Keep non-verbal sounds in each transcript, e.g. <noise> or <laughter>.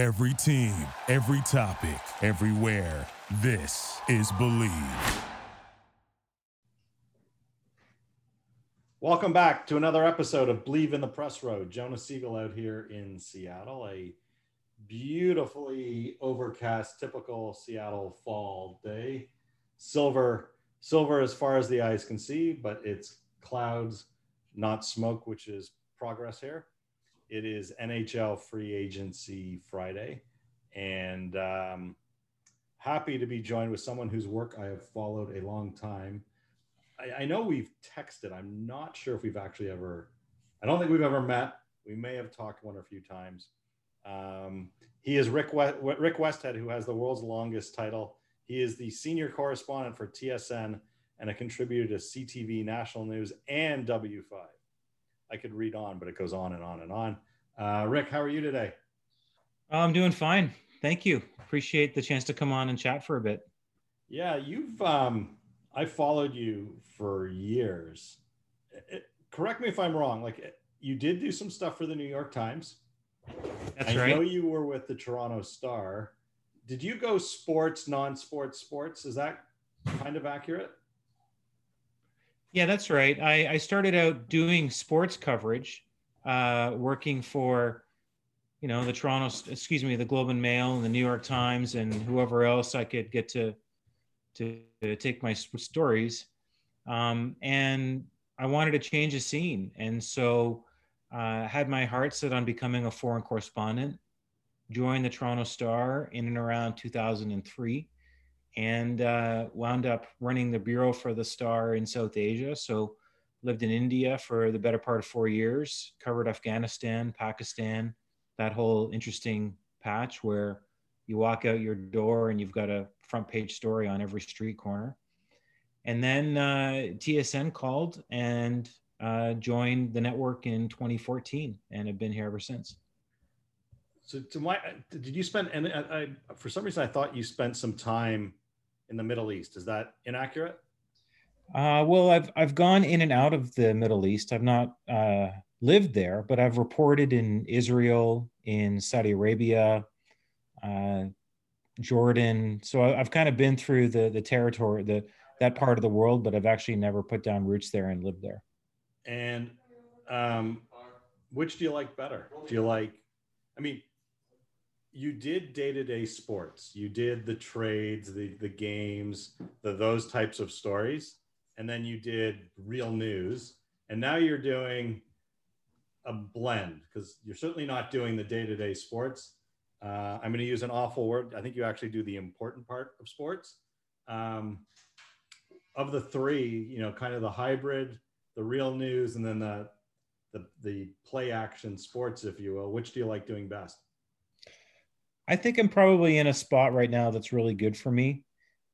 Every team, every topic, everywhere. This is Believe. Welcome back to another episode of Believe in the Press Road. Jonah Siegel out here in Seattle, a beautifully overcast, typical Seattle fall day. Silver, silver as far as the eyes can see, but it's clouds, not smoke, which is progress here. It is NHL free agency Friday, and um, happy to be joined with someone whose work I have followed a long time. I, I know we've texted. I'm not sure if we've actually ever. I don't think we've ever met. We may have talked one or a few times. Um, he is Rick Rick Westhead, who has the world's longest title. He is the senior correspondent for TSN and a contributor to CTV National News and W5. I could read on, but it goes on and on and on. Uh, Rick, how are you today? I'm doing fine. Thank you. Appreciate the chance to come on and chat for a bit. Yeah, you've um, I followed you for years. It, correct me if I'm wrong. Like you did do some stuff for the New York Times. That's I right. I know you were with the Toronto Star. Did you go sports, non-sports, sports? Is that kind of accurate? Yeah, that's right. I, I started out doing sports coverage, uh, working for, you know, the Toronto, excuse me, the Globe and Mail and the New York Times and whoever else I could get to to, take my stories. Um, and I wanted to change the scene. And so I uh, had my heart set on becoming a foreign correspondent, joined the Toronto Star in and around 2003 and uh, wound up running the bureau for the Star in South Asia. So lived in India for the better part of four years, covered Afghanistan, Pakistan, that whole interesting patch where you walk out your door and you've got a front page story on every street corner. And then uh, TSN called and uh, joined the network in 2014 and have been here ever since. So, to my, did you spend? And I, I, for some reason, I thought you spent some time in the Middle East. Is that inaccurate? Uh, well, I've I've gone in and out of the Middle East. I've not uh, lived there, but I've reported in Israel, in Saudi Arabia, uh, Jordan. So I've kind of been through the the territory, the that part of the world, but I've actually never put down roots there and lived there. And um, which do you like better? Do you like? I mean, you did day to day sports. You did the trades, the the games, the those types of stories, and then you did real news. And now you're doing a blend because you're certainly not doing the day to day sports. Uh, I'm going to use an awful word. I think you actually do the important part of sports. Um, of the three, you know, kind of the hybrid, the real news, and then the the the play action sports, if you will. Which do you like doing best? I think I'm probably in a spot right now that's really good for me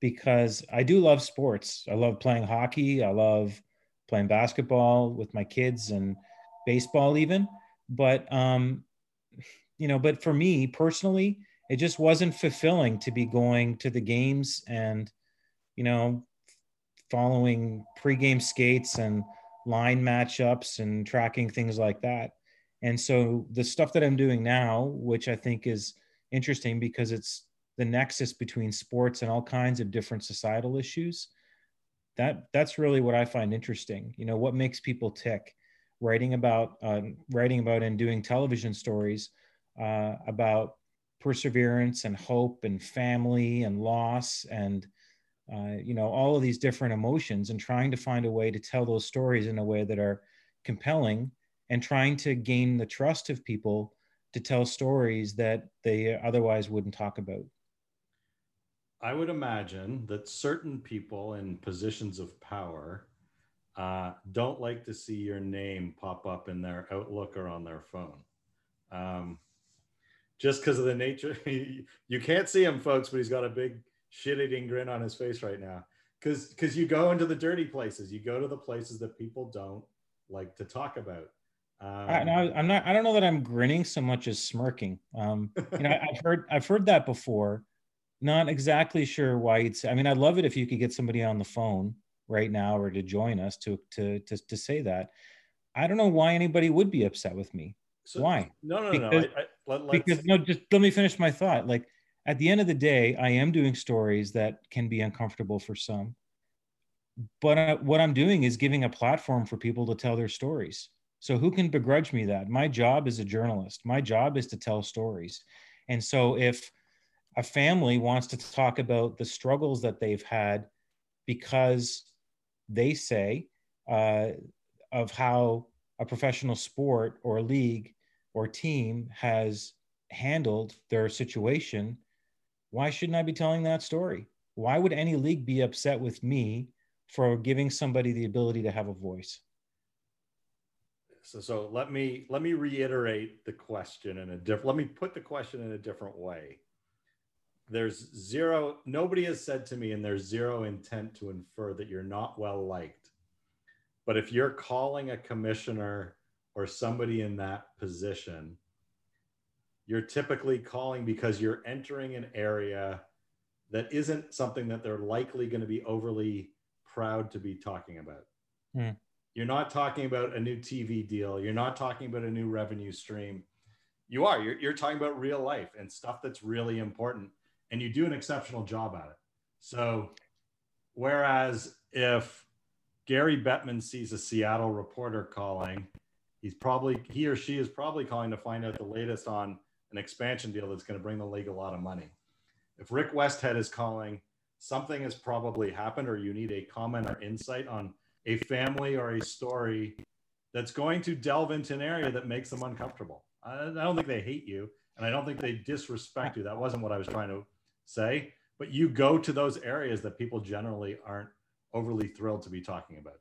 because I do love sports. I love playing hockey. I love playing basketball with my kids and baseball even. But um, you know, but for me personally, it just wasn't fulfilling to be going to the games and, you know, following pregame skates and line matchups and tracking things like that. And so the stuff that I'm doing now, which I think is interesting because it's the nexus between sports and all kinds of different societal issues, that that's really what I find interesting. You know, what makes people tick? Writing about uh, writing about and doing television stories uh, about perseverance and hope and family and loss and uh, you know all of these different emotions and trying to find a way to tell those stories in a way that are compelling and trying to gain the trust of people to tell stories that they otherwise wouldn't talk about i would imagine that certain people in positions of power uh, don't like to see your name pop up in their outlook or on their phone um, just because of the nature. <laughs> you can't see him, folks, but he's got a big shit-eating grin on his face right now. Because because you go into the dirty places, you go to the places that people don't like to talk about. Um, I, no, I'm not. I don't know that I'm grinning so much as smirking. Um, you know, I've heard I've heard that before. Not exactly sure why you'd say. I mean, I'd love it if you could get somebody on the phone right now or to join us to to to, to say that. I don't know why anybody would be upset with me. So, Why? No, no, because, no. I, I, let, because no, just let me finish my thought. Like at the end of the day, I am doing stories that can be uncomfortable for some. But I, what I'm doing is giving a platform for people to tell their stories. So who can begrudge me that? My job as a journalist, my job is to tell stories. And so if a family wants to talk about the struggles that they've had because they say uh, of how a professional sport or league or team has handled their situation, why shouldn't I be telling that story? Why would any league be upset with me for giving somebody the ability to have a voice? So, so let me let me reiterate the question in a different. Let me put the question in a different way. There's zero. Nobody has said to me, and there's zero intent to infer that you're not well liked. But if you're calling a commissioner or somebody in that position, you're typically calling because you're entering an area that isn't something that they're likely going to be overly proud to be talking about. Hmm. You're not talking about a new TV deal. You're not talking about a new revenue stream. You are. You're, you're talking about real life and stuff that's really important. And you do an exceptional job at it. So, whereas if Gary Bettman sees a Seattle reporter calling he's probably he or she is probably calling to find out the latest on an expansion deal that's going to bring the league a lot of money. If Rick Westhead is calling, something has probably happened, or you need a comment or insight on a family or a story that's going to delve into an area that makes them uncomfortable. I, I don't think they hate you, and I don't think they disrespect you. That wasn't what I was trying to say. But you go to those areas that people generally aren't overly thrilled to be talking about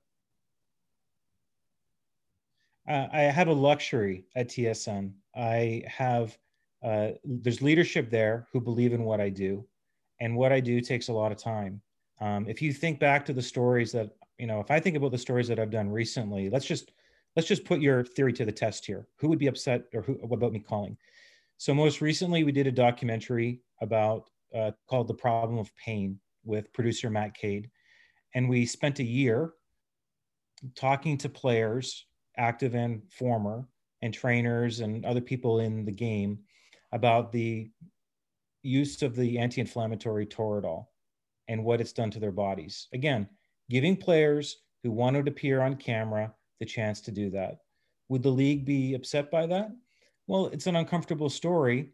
uh, I have a luxury at TSN. I have uh, there's leadership there who believe in what I do, and what I do takes a lot of time. Um, if you think back to the stories that you know, if I think about the stories that I've done recently, let's just let's just put your theory to the test here. Who would be upset or who about me calling? So most recently, we did a documentary about uh, called "The Problem of Pain" with producer Matt Cade, and we spent a year talking to players active and former, and trainers and other people in the game about the use of the anti inflammatory Toradol and what it's done to their bodies. Again, giving players who want to appear on camera the chance to do that. Would the league be upset by that? Well, it's an uncomfortable story,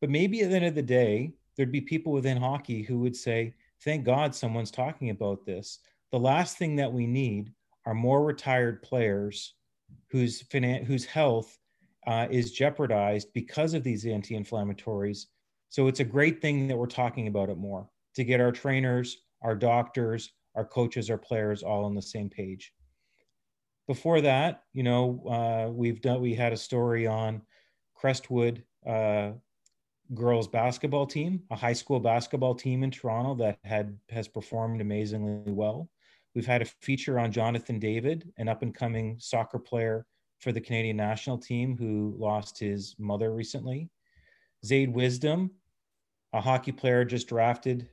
but maybe at the end of the day, there'd be people within hockey who would say, Thank God someone's talking about this. The last thing that we need are more retired players whose finan- whose health uh, is jeopardized because of these anti-inflammatories. So it's a great thing that we're talking about it more to get our trainers, our doctors, our coaches, our players all on the same page. Before that, you know, uh, we've done we had a story on Crestwood uh, girls basketball team, a high school basketball team in Toronto that had has performed amazingly well. We've had a feature on Jonathan David, an up and coming soccer player for the Canadian national team who lost his mother recently. Zayde Wisdom, a hockey player just drafted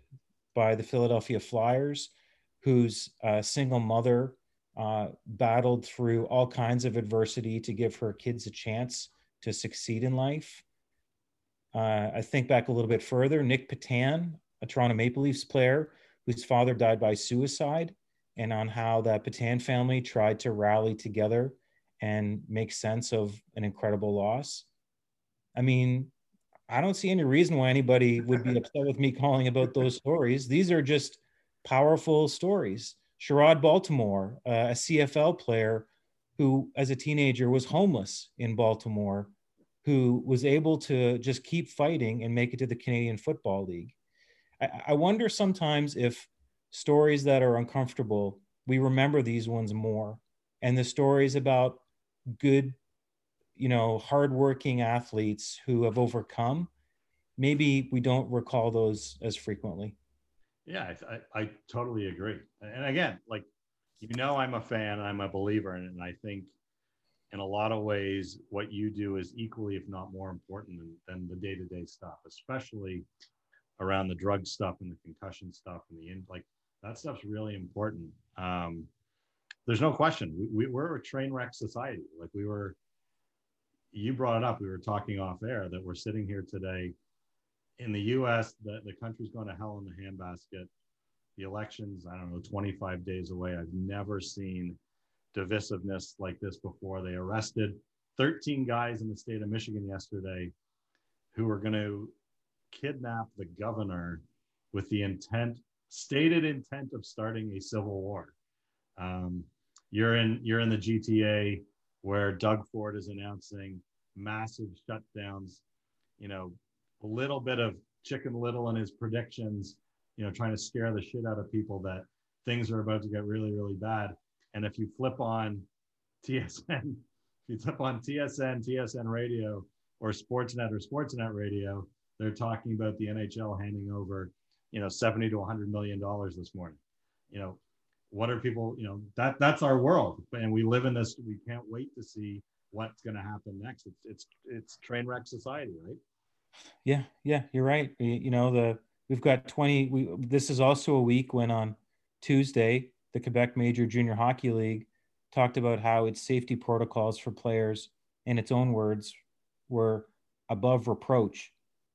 by the Philadelphia Flyers, whose uh, single mother uh, battled through all kinds of adversity to give her kids a chance to succeed in life. Uh, I think back a little bit further, Nick Petan, a Toronto Maple Leafs player whose father died by suicide and on how that Petan family tried to rally together and make sense of an incredible loss. I mean, I don't see any reason why anybody would be upset with me calling about those stories. These are just powerful stories. Sherrod Baltimore, uh, a CFL player who, as a teenager, was homeless in Baltimore, who was able to just keep fighting and make it to the Canadian Football League. I, I wonder sometimes if stories that are uncomfortable, we remember these ones more. And the stories about good, you know, hardworking athletes who have overcome, maybe we don't recall those as frequently. Yeah, I, I, totally agree. And again, like, you know, I'm a fan, I'm a believer in it. And I think in a lot of ways, what you do is equally, if not more important than, than the day to day stuff, especially around the drug stuff and the concussion stuff and the like that stuff's really important. Um, there's no question. We, we, we're a train wreck society. Like we were, you brought it up. We were talking off air that we're sitting here today in the US, the, the country's going to hell in the handbasket. The election's, I don't know, 25 days away. I've never seen divisiveness like this before. They arrested 13 guys in the state of Michigan yesterday who were going to kidnap the governor with the intent, stated intent of starting a civil war. Um, you're in you're in the GTA where Doug Ford is announcing massive shutdowns. You know, a little bit of Chicken Little in his predictions. You know, trying to scare the shit out of people that things are about to get really really bad. And if you flip on TSN, if you flip on TSN, TSN Radio, or Sportsnet or Sportsnet Radio, they're talking about the NHL handing over, you know, 70 to 100 million dollars this morning. You know, what are people, you know, that that's our world, and we live in this. We can't wait to see what's going to happen next. It's it's it's train wreck society, right? Yeah, yeah, you're right. You know, the we've got 20. We this is also a week when on Tuesday the Quebec Major Junior Hockey League talked about how its safety protocols for players, in its own words, were above reproach.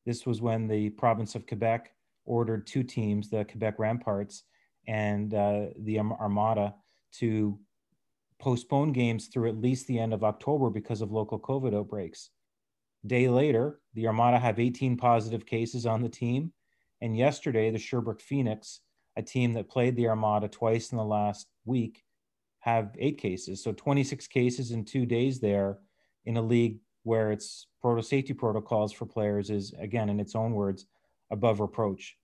This was when the province of Quebec ordered two teams, the Quebec Ramparts and uh, the Armada, to postpone games through at least the end of October because of local COVID outbreaks. Day later, the Armada have 18 positive cases on the team. And yesterday, the Sherbrooke Phoenix, a team that played the Armada twice in the last week, have eight cases. So 26 cases in two days there in a league where its proto safety protocols for players is again in its own words above reproach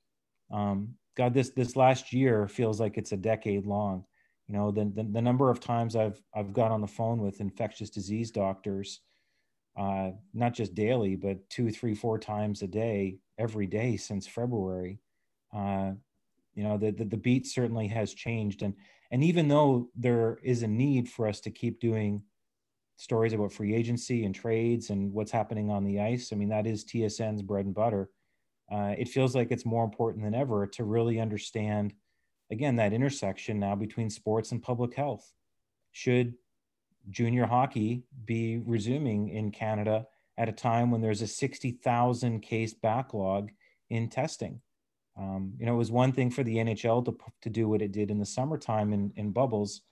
um, god this this last year feels like it's a decade long you know the, the, the number of times i've i've got on the phone with infectious disease doctors uh, not just daily but two three four times a day every day since february uh, you know the, the the beat certainly has changed and and even though there is a need for us to keep doing stories about free agency and trades and what's happening on the ice. I mean, that is TSN's bread and butter. Uh, it feels like it's more important than ever to really understand, again, that intersection now between sports and public health. Should junior hockey be resuming in Canada at a time when there's a 60,000 case backlog in testing? Um, you know, it was one thing for the NHL to, to do what it did in the summertime in, in bubbles.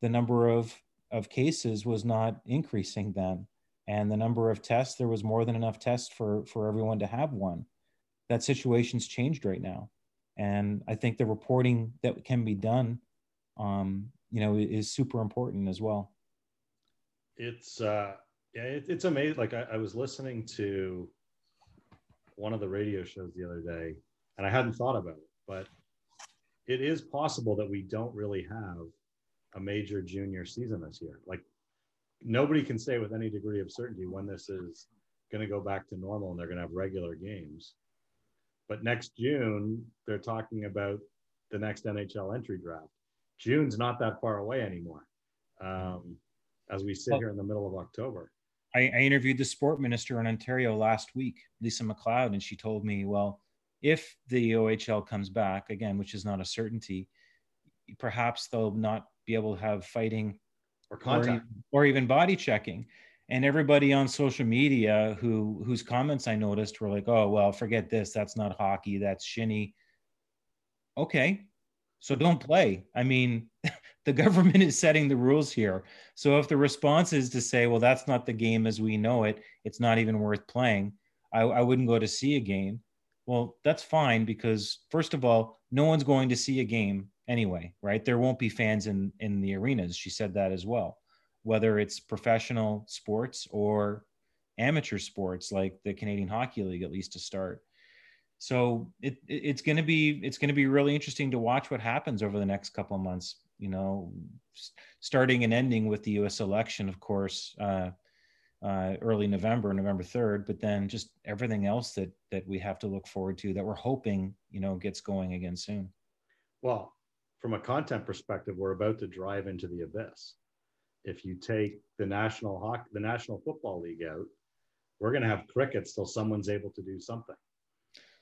The number of of cases was not increasing then and the number of tests there was more than enough tests for for everyone to have one that situation's changed right now and i think the reporting that can be done um, you know is super important as well it's uh yeah it, it's amazing like I, I was listening to one of the radio shows the other day and i hadn't thought about it but it is possible that we don't really have a major junior season this year. Like nobody can say with any degree of certainty when this is going to go back to normal and they're going to have regular games. But next June, they're talking about the next NHL entry draft. June's not that far away anymore. Um, as we sit well, here in the middle of October. I, I interviewed the sport minister in Ontario last week, Lisa MacLeod, and she told me, well, if the OHL comes back again, which is not a certainty, perhaps they'll not be able to have fighting or contact. or, or even body checking. And everybody on social media who whose comments i noticed were like oh well forget this. That's not hockey. That's shinny. Okay so don't play i mean <laughs> the government is setting the rules here so if the response is to say well that's not the game as we know it it's not even worth playing i, I wouldn't go to see a game well that's fine because first of all no one's going to see a game anyway, right? There won't be fans in in the arenas. She said that as well. Whether it's professional sports or amateur sports like the Canadian Hockey League, at least to start. So it, it's going to be it's going to be really interesting to watch what happens over the next couple of months. You know, starting and ending with the U.S. election, of course, uh, uh, early November, November third. But then just everything else that that we have to look forward to that we're hoping you know gets going again soon. Well, from a content perspective, we're about to drive into the abyss. If you take the national hockey, the National Football League out, we're going to have crickets till someone's able to do something.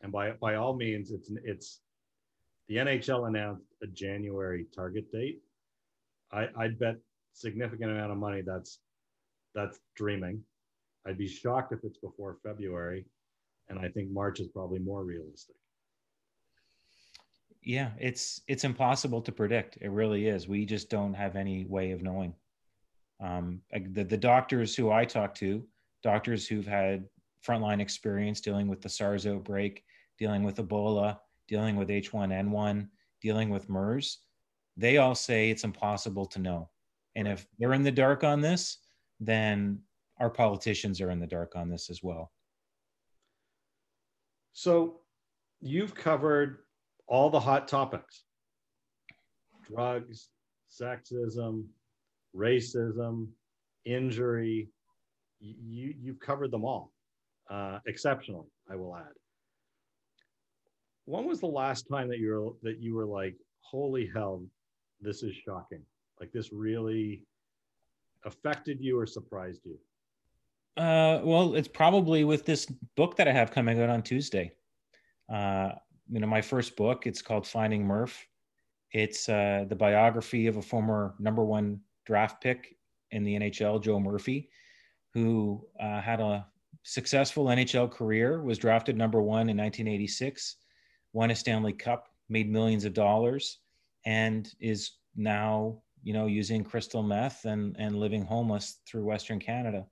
And by by all means, it's it's the NHL announced a January target date. I I'd bet significant amount of money that's that's dreaming. I'd be shocked if it's before February, and I think March is probably more realistic. Yeah, it's it's impossible to predict. It really is. We just don't have any way of knowing. Um, the the doctors who I talk to, doctors who've had frontline experience dealing with the SARS outbreak, dealing with Ebola, dealing with H1N1, dealing with MERS, they all say it's impossible to know. And if they're in the dark on this, then our politicians are in the dark on this as well. So you've covered all the hot topics drugs, sexism, racism, injury. You, you've covered them all uh, exceptionally, I will add. When was the last time that you were that you were like, "Holy hell, this is shocking"? Like this really affected you or surprised you? Uh, well, it's probably with this book that I have coming out on Tuesday. Uh, you know, my first book. It's called Finding Murph. It's uh, the biography of a former number one draft pick in the NHL, Joe Murphy, who uh, had a successful NHL career, was drafted number one in 1986, won a Stanley Cup, made millions of dollars, and is now, you know, using crystal meth and, and living homeless through Western Canada.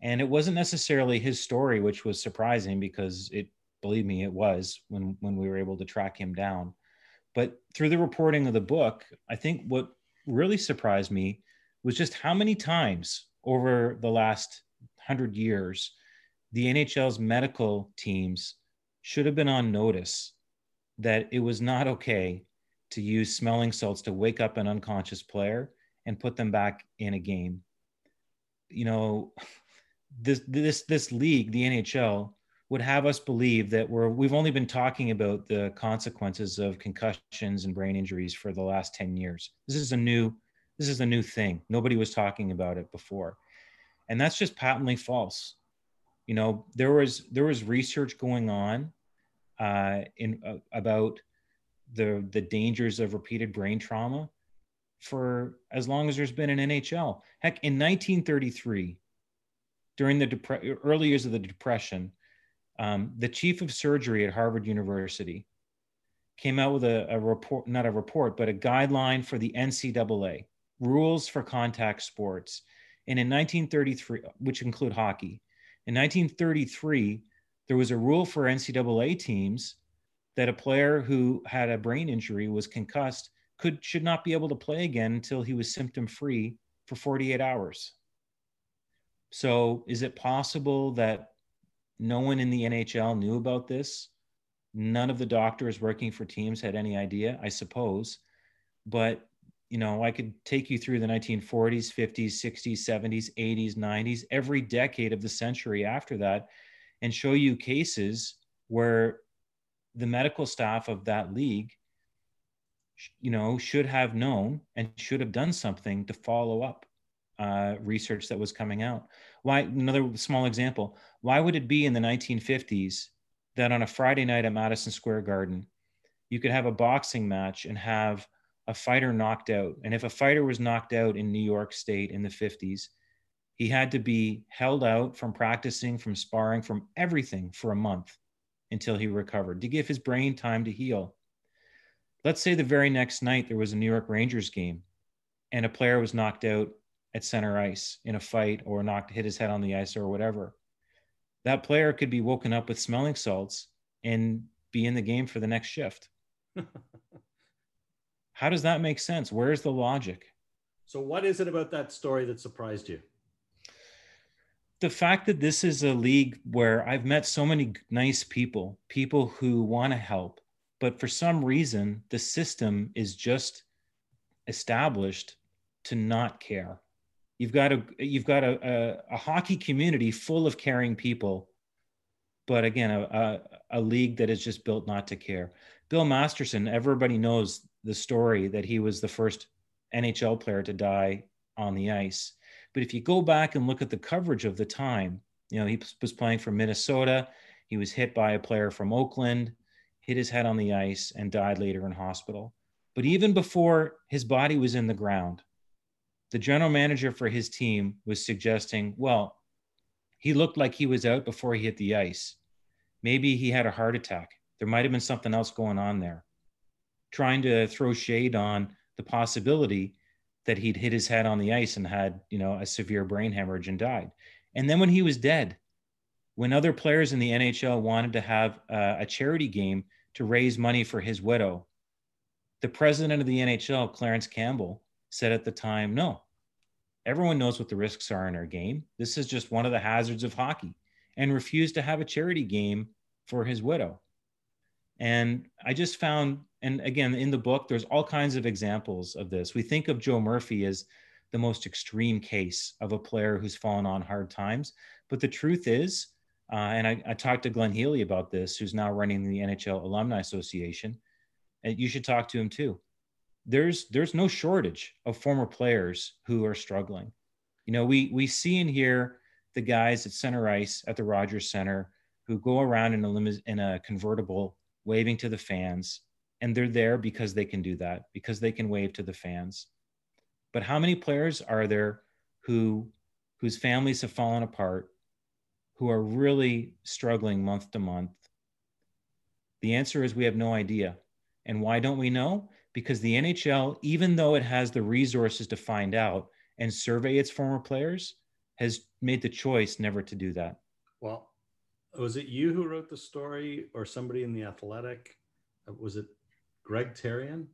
And it wasn't necessarily his story, which was surprising because it, believe me, it was when, when we were able to track him down. But through the reporting of the book, I think what really surprised me was just how many times over the last hundred years the NHL's medical teams should have been on notice that it was not okay to use smelling salts to wake up an unconscious player and put them back in a game. You know, this this this league, the NHL, would have us believe that we're we've only been talking about the consequences of concussions and brain injuries for the last 10 years. This is a new this is a new thing. Nobody was talking about it before. And that's just patently false. You know, there was there was research going on uh, in uh, about the the dangers of repeated brain trauma for as long as there's been an NHL. Heck, in 1933, during the depre- early years of the Depression, um, the chief of surgery at Harvard University came out with a, a, report, not a report, but a guideline for the NCAA, rules for contact sports. And in 1933, which include hockey, in 1933, there was a rule for NCAA teams that a player who had a brain injury was concussed could should not be able to play again until he was symptom free for 48 hours. So, is it possible that no one in the NHL knew about this? None of the doctors working for teams had any idea, I suppose. But you know, I could take you through the 1940s, 50s, 60s, 70s, 80s, 90s, every decade of the century after that, and show you cases where the medical staff of that league, you know, should have known and should have done something to follow up uh, research that was coming out. Why? Another small example. Why would it be in the 1950s that on a Friday night at Madison Square Garden, you could have a boxing match and have a fighter knocked out. And if a fighter was knocked out in New York State in the 50s, he had to be held out from practicing, from sparring, from everything for a month until he recovered to give his brain time to heal. Let's say the very next night there was a New York Rangers game and a player was knocked out at center ice in a fight or knocked hit his head on the ice or whatever. That player could be woken up with smelling salts and be in the game for the next shift. <laughs> How does that make sense? Where's the logic? So, what is it about that story that surprised you? The fact that this is a league where I've met so many nice people, people who want to help, but for some reason, the system is just established to not care. You've got a you've got a, a, a hockey community full of caring people, but again, a, a, a league that is just built not to care. Bill Masterton, everybody knows the story that he was the first NHL player to die on the ice. But if you go back and look at the coverage of the time, you know, he was playing for Minnesota. He was hit by a player from Oakland, hit his head on the ice, and died later in hospital. But even before his body was in the ground, the general manager for his team was suggesting, well, He looked like he was out before he hit the ice. Maybe he had a heart attack. There might have been something else going on there. Trying to throw shade on the possibility that he'd hit his head on the ice and had, you know, a severe brain hemorrhage and died. And then when he was dead, when other players in the NHL wanted to have uh, a charity game to raise money for his widow, the president of the NHL, Clarence Campbell, said at the time, no, everyone knows what the risks are in our game. This is just one of the hazards of hockey, and refused to have a charity game for his widow. And I just found, and again, in the book, there's all kinds of examples of this. We think of Joe Murphy as the most extreme case of a player who's fallen on hard times. But the truth is, uh, and I, I, talked to Glenn Healy about this, who's now running the NHL Alumni Association, and you should talk to him too. There's there's no shortage of former players who are struggling. You know, we we see and hear the guys at center ice at the Rogers Center who go around in a in a convertible waving to the fans and they're there because they can do that because they can wave to the fans. But how many players are there who whose families have fallen apart who are really struggling month to month? The answer is we have no idea. And why don't we know? Because the NHL even though it has the resources to find out and survey its former players has made the choice never to do that. Well was it you who wrote the story or somebody in the athletic? Uh, was it greg terrion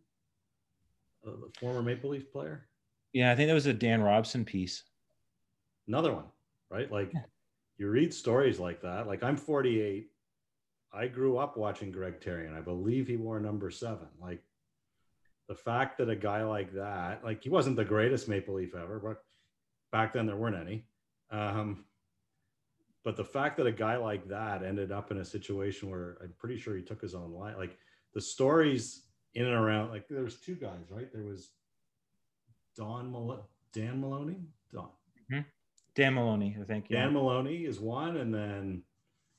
uh, the former maple leaf player? Yeah i think that was a dan robson piece. Another one right? Like you read stories like that. Like i'm 48 i grew up watching greg terrion i believe he wore number seven. Like the fact that a guy like that like he wasn't the greatest maple leaf ever but back then there weren't any. Um, but the fact that a guy like that ended up in a situation where I'm pretty sure he took his own life, like the stories in and around, like there was two guys, right? There was Don Mal- Dan Maloney, Don. Mm-hmm. Dan Maloney, I think. Yeah. Dan Maloney is one, and then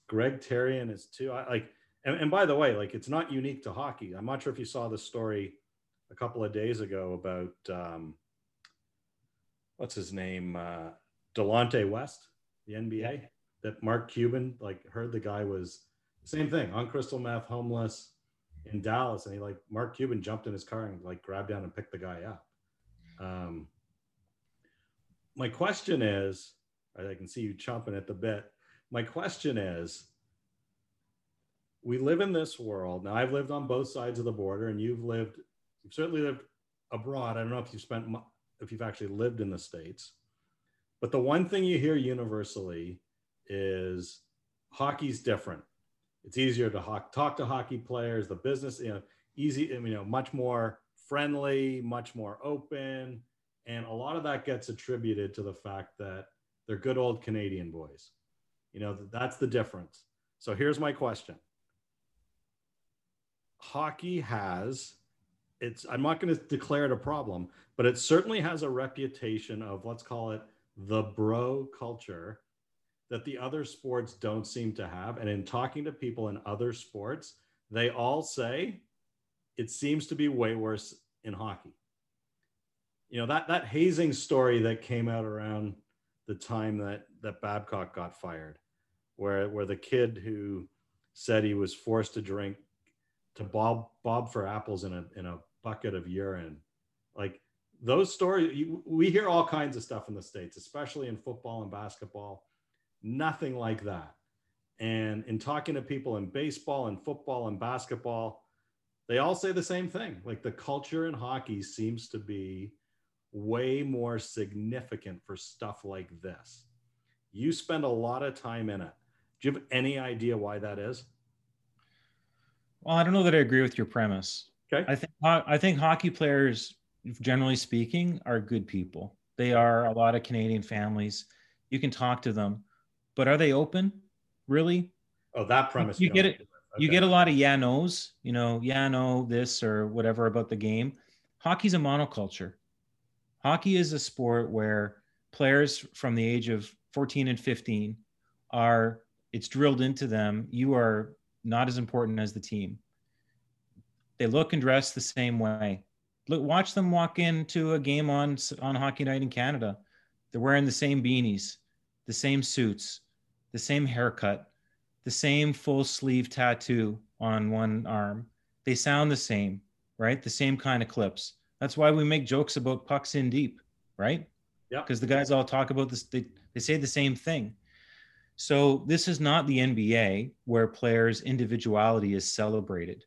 Greg Terrion is two. I like, and, and by the way, like it's not unique to hockey. I'm not sure if you saw the story a couple of days ago about um, what's his name, uh, Delonte West, the NBA. Yeah that Mark Cuban like heard the guy was same thing on crystal meth, homeless in Dallas, and he like Mark Cuban jumped in his car and like grabbed down and picked the guy up. Um, my question is, I can see you chomping at the bit. My question is, we live in this world now. I've lived on both sides of the border, and you've lived. You've certainly lived abroad. I don't know if you've spent if you've actually lived in the states, but the one thing you hear universally is hockey's different. It's easier to ho- talk to hockey players. The business, you know, easy, you know, much more friendly, much more open, and a lot of that gets attributed to the fact that they're good old Canadian boys. You know, that's the difference. So here's my question. Hockey has it's I'm not going to declare it a problem, but it certainly has a reputation of let's call it the bro culture that the other sports don't seem to have. And in talking to people in other sports, they all say it seems to be way worse in hockey. You know, that, that hazing story that came out around the time that, that Babcock got fired, where, where the kid who said he was forced to drink to bob, bob for apples in a, in a bucket of urine. Like those stories, we hear all kinds of stuff in the States, especially in football and basketball Nothing like that. And in talking to people in baseball and football and basketball, they all say the same thing. Like the culture in hockey seems to be way more significant for stuff like this. You spend a lot of time in it. Do you have any idea why that is? Well, I don't know that I agree with your premise. Okay. I think I think hockey players, generally speaking, are good people. They are a lot of Canadian families. You can talk to them but are they open? Really? Oh, that premise. You, you get it. Okay. You get a lot of yeah nos, you know, yeah no this or whatever about the game. Hockey's a monoculture. Hockey is a sport where players from the age of 14 and 15 are it's drilled into them you are not as important as the team they look and dress the same way look watch them walk into a game on on hockey night in canada they're wearing the same beanies the same suits the same haircut, the same full sleeve tattoo on one arm. They sound the same, right? The same kind of clips. That's why we make jokes about pucks in deep, right? Yeah. Because the guys all talk about this, they, they say the same thing. So this is not the NBA where players' individuality is celebrated.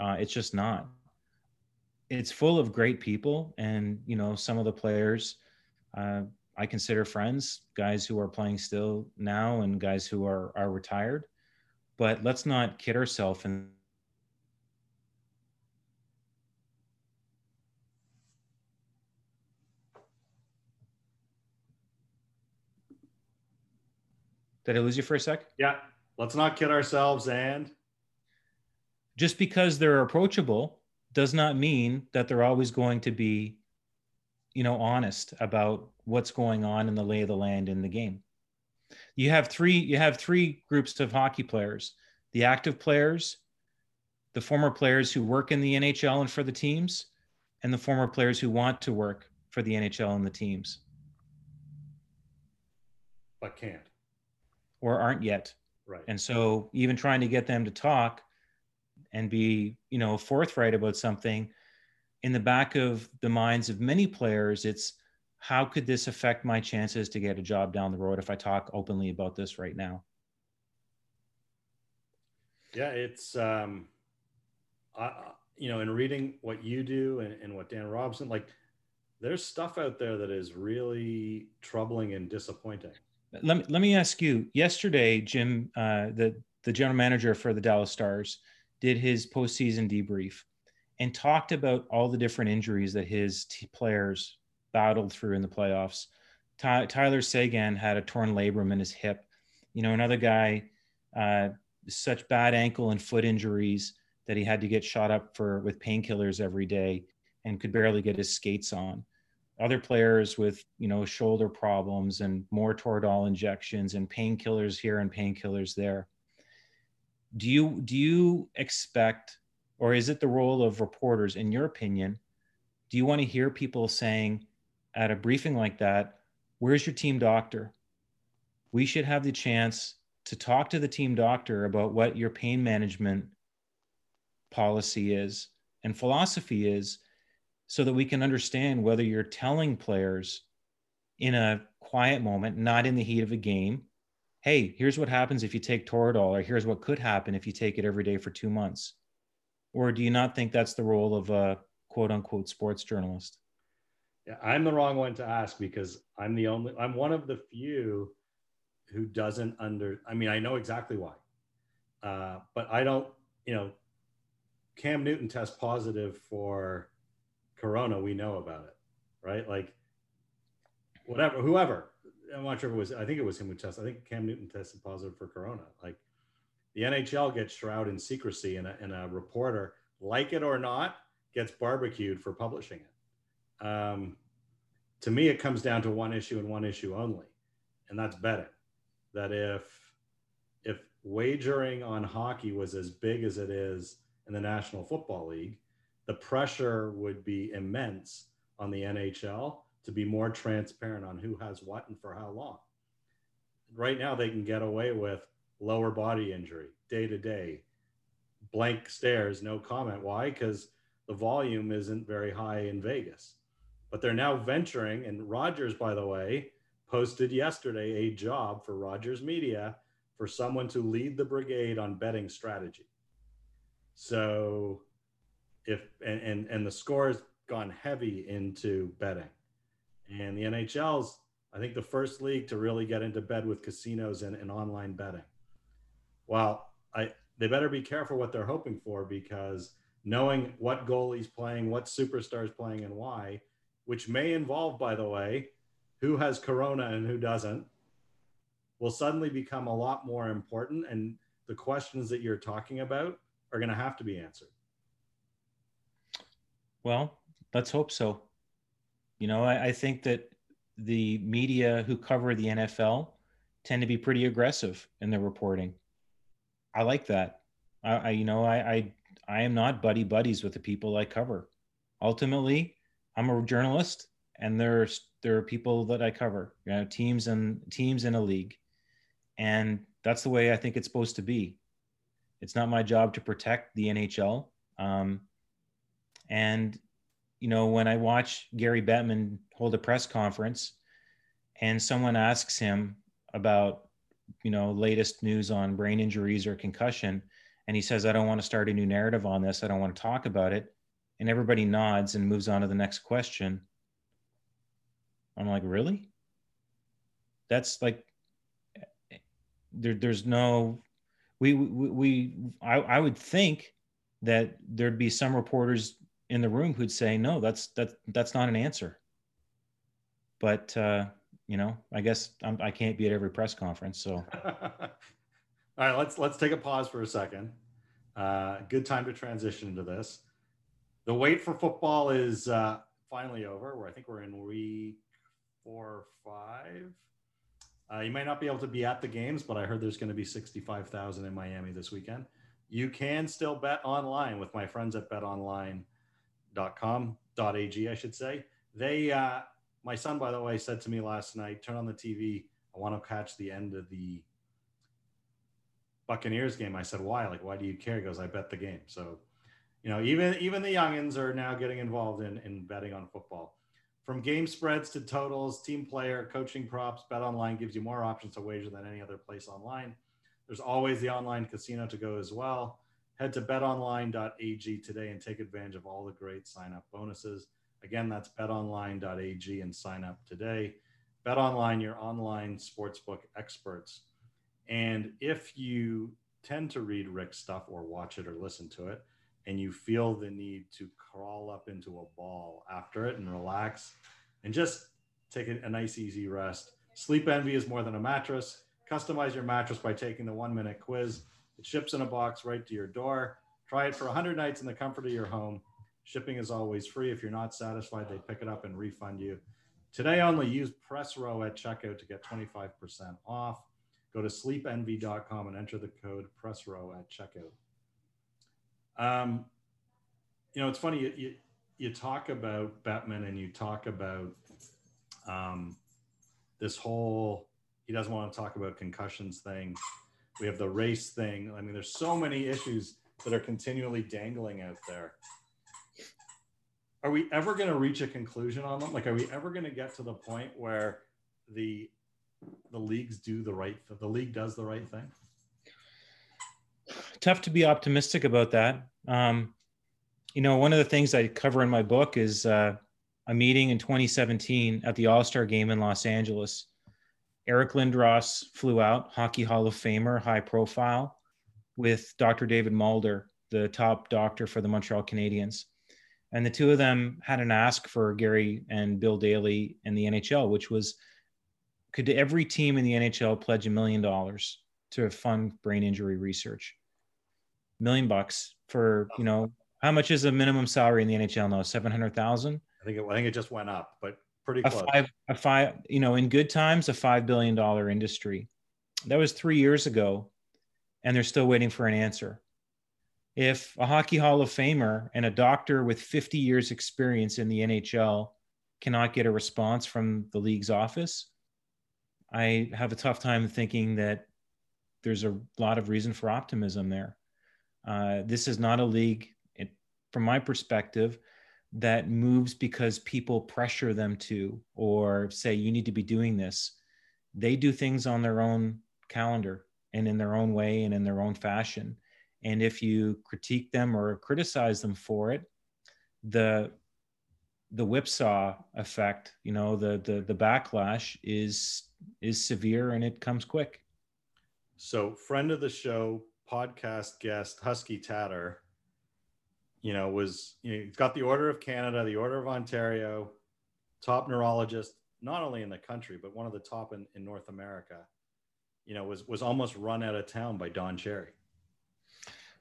Uh, it's just not. It's full of great people, and you know some of the players uh, I consider friends, guys who are playing still now, and guys who are are retired. But let's not kid ourselves and Did I lose you for a sec? Yeah. Let's not kid ourselves. And Just because they're approachable does not mean that they're always going to be, you know, honest about what's going on in the lay of the land in the game. You have three. You have three groups of hockey players: the active players, the former players who work in the NHL and for the teams, and the former players who want to work for the NHL and the teams, but can't. or aren't yet. Right. And so even trying to get them to talk and be, you know, forthright about something in the back of the minds of many players, it's how could this affect my chances to get a job down the road if I talk openly about this right now? Yeah, it's um, I, you know, in reading what you do and, and what Dan Robson like, there's stuff out there that is really troubling and disappointing. Let me, let me ask you yesterday, Jim, uh, the, the general manager for the Dallas Stars did his postseason debrief and talked about all the different injuries that his t- players battled through in the playoffs. Ty- Tyler Seguin had a torn labrum in his hip. You know, another guy, uh, such bad ankle and foot injuries that he had to get shot up for with painkillers every day and could barely get his skates on. Other players with you know shoulder problems and more Toradol injections and painkillers here and painkillers there. Do you do you expect, or is it the role of reporters, in your opinion? Do you want to hear people saying at a briefing like that, "Where's your team doctor?" We should have the chance to talk to the team doctor about what your pain management policy is and philosophy is so that we can understand whether you're telling players in a quiet moment, not in the heat of a game, hey, here's what happens if you take Toradol, or here's what could happen if you take it every day for two months? Or do you not think that's the role of a quote unquote sports journalist? Yeah, I'm the wrong one to ask because I'm the only I'm one of the few who doesn't under I mean I know exactly why. Uh, but I don't, you know, Cam Newton test positive for corona, we know about it, right? Like whatever, whoever. I'm not sure if it was I think it was him who tested. I think Cam Newton tested positive for corona. Like the NHL gets shrouded in secrecy and a, and a reporter, like it or not, gets barbecued for publishing it. Um, to me, it comes down to one issue and one issue only, and that's betting. That if if wagering on hockey was as big as it is in the National Football League, the pressure would be immense on the NHL to be more transparent on who has what and for how long. Right now, they can get away with lower body injury day to day, blank stares, no comment. Why? Because the volume isn't very high in Vegas. But they're now venturing, and Rogers, by the way, posted yesterday a job for Rogers Media for someone to lead the brigade on betting strategy. So if and and, and the score has gone heavy into betting. And the NHL's, I think, the first league to really get into bed with casinos and, and online betting. Well, I they better be careful what they're hoping for because knowing what goalie's playing, what superstars playing, and why, which may involve, by the way, who has corona and who doesn't, will suddenly become a lot more important. And the questions that you're talking about are going to have to be answered. Well, let's hope so. You know, I, I, think that the media who cover the NFL tend to be pretty aggressive in their reporting. I like that. I, I you know, I, I, I am not buddy buddies with the people I cover. Ultimately, I'm a journalist, and there's there are people that I cover, you know, teams and teams in a league, And that's the way I think it's supposed to be. It's not my job to protect the NHL. Um, and, you know, when I watch Gary Bettman hold a press conference and someone asks him about, you know, latest news on brain injuries or concussion, and he says, I don't want to start a new narrative on this, I don't want to talk about it. And everybody nods and moves on to the next question. I'm like, really? That's like, there, there's no we we, we I, I would think that there'd be some reporters in the room who'd say no that's that that's not an answer but uh you know i guess I'm, i can't be at every press conference so. <laughs> All right let's let's take a pause for a second. Uh good time to transition into this. The wait for football is uh finally over. Where i think we're in week four or five. Uh, you might not be able to be at the games, but I heard there's going to be 65,000 in Miami this weekend. You can still bet online with my friends at betonline.com.ag, I should say. They, uh, my son, by the way, said to me last night, turn on the TV. I want to catch the end of the Buccaneers game. I said, why? Like, why do you care? He goes, I bet the game. So, you know, even even the youngins are now getting involved in, in betting on football. From game spreads to totals, team player, coaching props, Bet Online gives you more options to wager than any other place online. There's always the online casino to go as well. Head to betonline.ag today and take advantage of all the great sign up bonuses. Again, that's betonline.ag and sign up today. BetOnline, your online sportsbook experts. And if you tend to read Rick's stuff or watch it or listen to it, and you feel the need to crawl up into a ball after it and relax and just take a, nice easy rest. Sleep envy is more than a mattress. Customize your mattress by taking the one minute quiz. It ships in a box right to your door. Try it for 100 nights in the comfort of your home shipping is always free if you're not satisfied they pick it up and refund you today only use press row at checkout to get 25% off go to sleepenvy.com and enter the code press row at checkout um, you know, it's funny. You, you, you talk about Bettman and you talk about um, this whole he doesn't want to talk about concussions thing. We have the race thing. I mean, there's so many issues that are continually dangling out there. Are we ever going to reach a conclusion on them? Like, are we ever going to get to the point where the the leagues do the right the league does the right thing? tough to be optimistic about that. Um, you know, one of the things I cover in my book is uh, a meeting in 2017 at the All Star game in Los Angeles. Eric Lindros flew out, Hockey Hall of Famer, high profile, with Dr. David Mulder, the top doctor for the Montreal Canadiens. And the two of them had an ask for Gary and Bill Daly and the NHL, which was could every team in the NHL pledge a million dollars to fund brain injury research? million bucks for you know how much is a minimum salary in the NHL now? Seven hundred thousand. I think it, I think it just went up, but pretty a close. Five, a five, you know, in good times, a five billion dollar industry. That was three years ago, and they're still waiting for an answer. If a hockey Hall of Famer and a doctor with 50 years experience in the NHL cannot get a response from the league's office, I have a tough time thinking that there's a lot of reason for optimism there. Uh, this is not a league, it, from my perspective, that moves because people pressure them to or say, you need to be doing this. They do things on their own calendar and in their own way and in their own fashion. And if you critique them or criticize them for it, the the whipsaw effect, you know, the the the backlash is is severe and it comes quick. So, friend of the show, podcast guest Husky Tator, you know, was you know, he's got the Order of Canada, the Order of Ontario, top neurologist, not only in the country, but one of the top in, in North America, you know, was was almost run out of town by Don Cherry.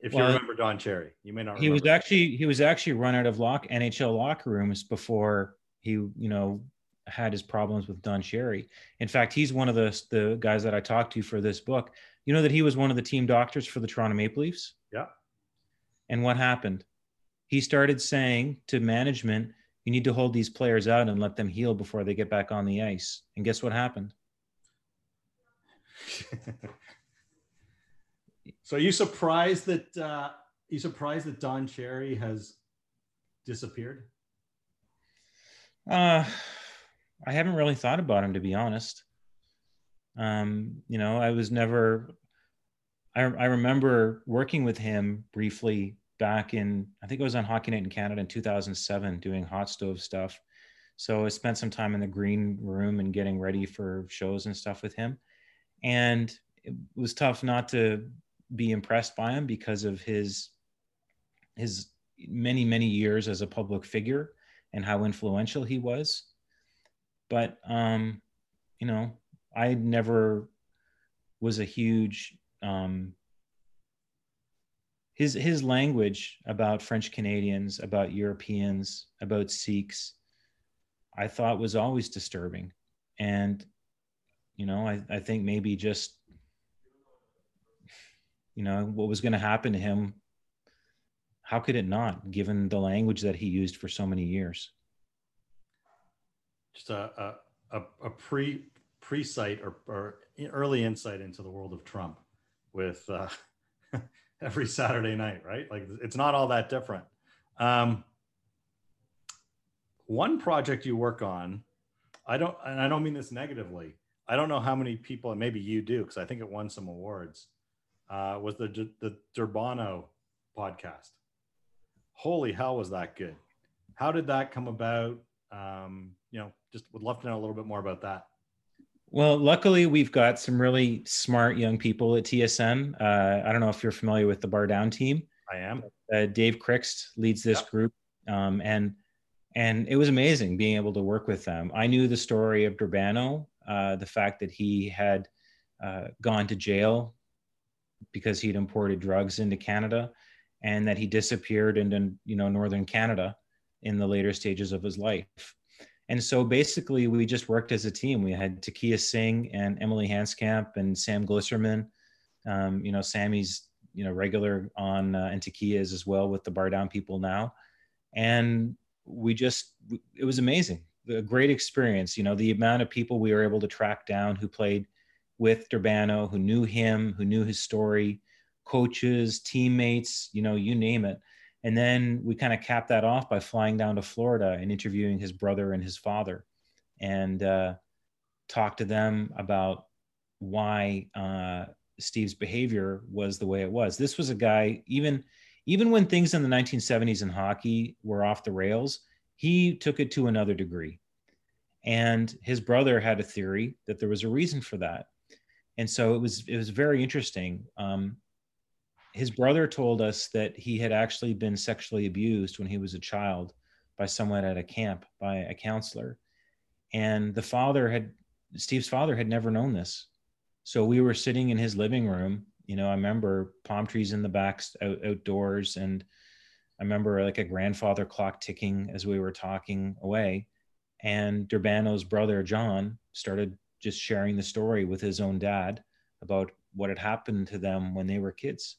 If well, you remember Don Cherry, you may not. He was actually he was actually run out of lock NHL locker rooms before he, you know, had his problems with Don Cherry. In fact, he's one of the the guys that I talked to for this book you know that he was one of the team doctors for the Toronto Maple Leafs? Yeah. And what happened? He started saying to management, you need to hold these players out and let them heal before they get back on the ice. And guess what happened? <laughs> so are you surprised that uh you surprised that Don Cherry has disappeared? Uh I haven't really thought about him to be honest. Um, you know, I was never I, I remember working with him briefly back in I think it was on Hockey Night in Canada in 2007 doing hot stove stuff. So I spent some time in the green room and getting ready for shows and stuff with him. And it was tough not to be impressed by him because of his his many many years as a public figure and how influential he was. But um, you know, I never was a huge um, his his language about French Canadians, about Europeans, about Sikhs, I thought was always disturbing. And you know, I, I think maybe just you know what was going to happen to him how could it not given the language that he used for so many years just a a, a pre pre sight or, or early insight into the world of Trump with uh, <laughs> every Saturday night, right? Like it's not all that different. Um, one project you work on, I don't, and I don't mean this negatively. I don't know how many people, and maybe you do, because I think it won some awards. Uh, was the the Durbano podcast? Holy hell, was that good? How did that come about? Um, you know, just would love to know a little bit more about that. Well, luckily, we've got some really smart young people at TSN. Uh, I don't know if you're familiar with the Bar Down team. I am. Uh, Dave Krixt leads this yep. group, um, and and it was amazing being able to work with them. I knew the story of Durbano, uh, the fact that he had uh, gone to jail because he'd imported drugs into Canada, and that he disappeared into you know northern Canada in the later stages of his life. And so basically, we just worked as a team. We had Takia Singh and Emily Hanskamp and Sam Glisserman. Um, you know, Sammy's you know regular on uh, and Takia's as well with the Bar Down people now, and we just it was amazing. A great experience. You know, the amount of people we were able to track down who played with Durbano, who knew him, who knew his story, coaches, teammates, you know, you name it. And then we kind of capped that off by flying down to Florida and interviewing his brother and his father and uh, talked to them about why uh, Steve's behavior was the way it was. This was a guy, even even when things in the 1970s in hockey were off the rails, he took it to another degree. And his brother had a theory that there was a reason for that. And so it was it was very interesting. Um, his brother told us that he had actually been sexually abused when he was a child by someone at a camp by a counselor. And the father had steve's father had never known this. So we were sitting in his living room. You know i remember palm trees in the back out, outdoors. And i remember like a grandfather clock ticking as we were talking away. And durbano's brother john started just sharing the story with his own dad about what had happened to them when they were kids.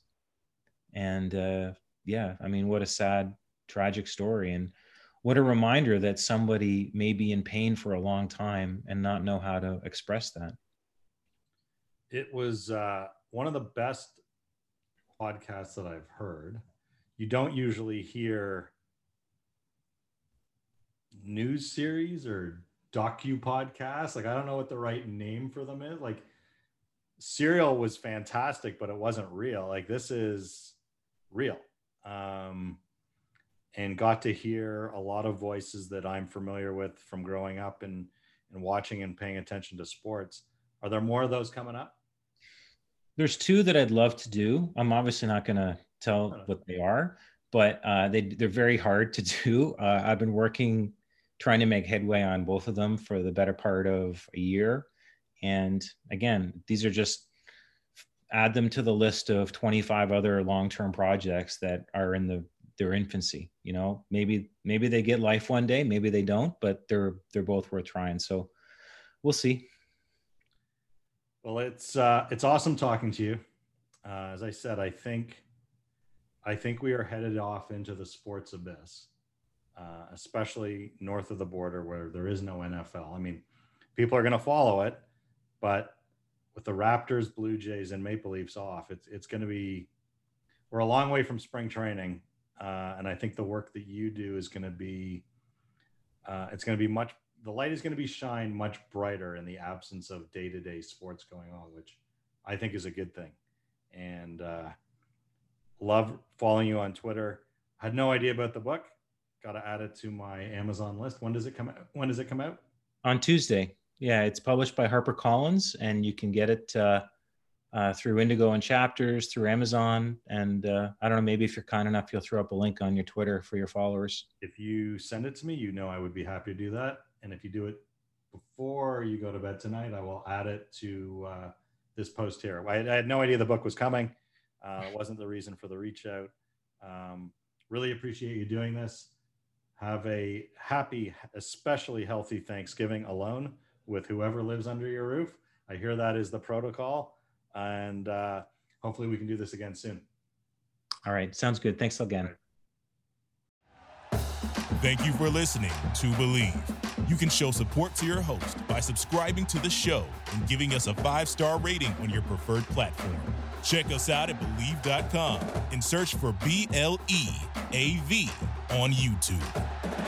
And uh, yeah i mean what a sad tragic story. And what a reminder that somebody may be in pain for a long time and not know how to express that. It was uh, one of the best podcasts that i've heard. You don't usually hear news series or docu podcasts like i don't know what the right name for them is like serial was fantastic but it wasn't real like this is real um, and got to hear a lot of voices that I'm familiar with from growing up and, and watching and paying attention to sports. Are there more of those coming up? There's two that I'd love to do. I'm obviously not going to tell what they are, but uh, they, they're very hard to do. Uh, I've been working, trying to make headway on both of them for the better part of a year. And again, these are just add them to the list of 25 other long-term projects that are in the their infancy you know? Maybe maybe they get life one day maybe they don't but they're they're both worth trying. So we'll see. Well it's uh it's awesome talking to you. Uh, as i said i think i think we are headed off into the sports abyss uh, especially north of the border where there is no nfl i mean people are going to follow it but with the Raptors, Blue Jays, and Maple Leafs off, it's it's going to be we're a long way from spring training, uh, and I think the work that you do is going to be uh, it's going to be much the light is going to be shined much brighter in the absence of day to day sports going on, which I think is a good thing. And uh, love following you on Twitter. Had no idea about the book. Got to add it to my Amazon list. When does it come out? When does it come out? On Tuesday. Yeah, it's published by HarperCollins, and you can get it uh, uh, through Indigo and Chapters, through Amazon, and uh, I don't know. Maybe if you're kind enough, you'll throw up a link on your Twitter for your followers. If you send it to me, you know I would be happy to do that. And if you do it before you go to bed tonight, I will add it to uh, this post here. I, I, had no idea the book was coming. Uh, it wasn't the reason for the reach out. Um, really appreciate you doing this. Have a happy, especially healthy Thanksgiving alone with whoever lives under your roof. I hear that is the protocol, and uh, hopefully we can do this again soon. All right, sounds good. Thanks again. Thank you for listening to Bleav. You can show support to your host by subscribing to the show and giving us a five star rating on your preferred platform. Check us out at Bleav.com and search for B L E A V on YouTube.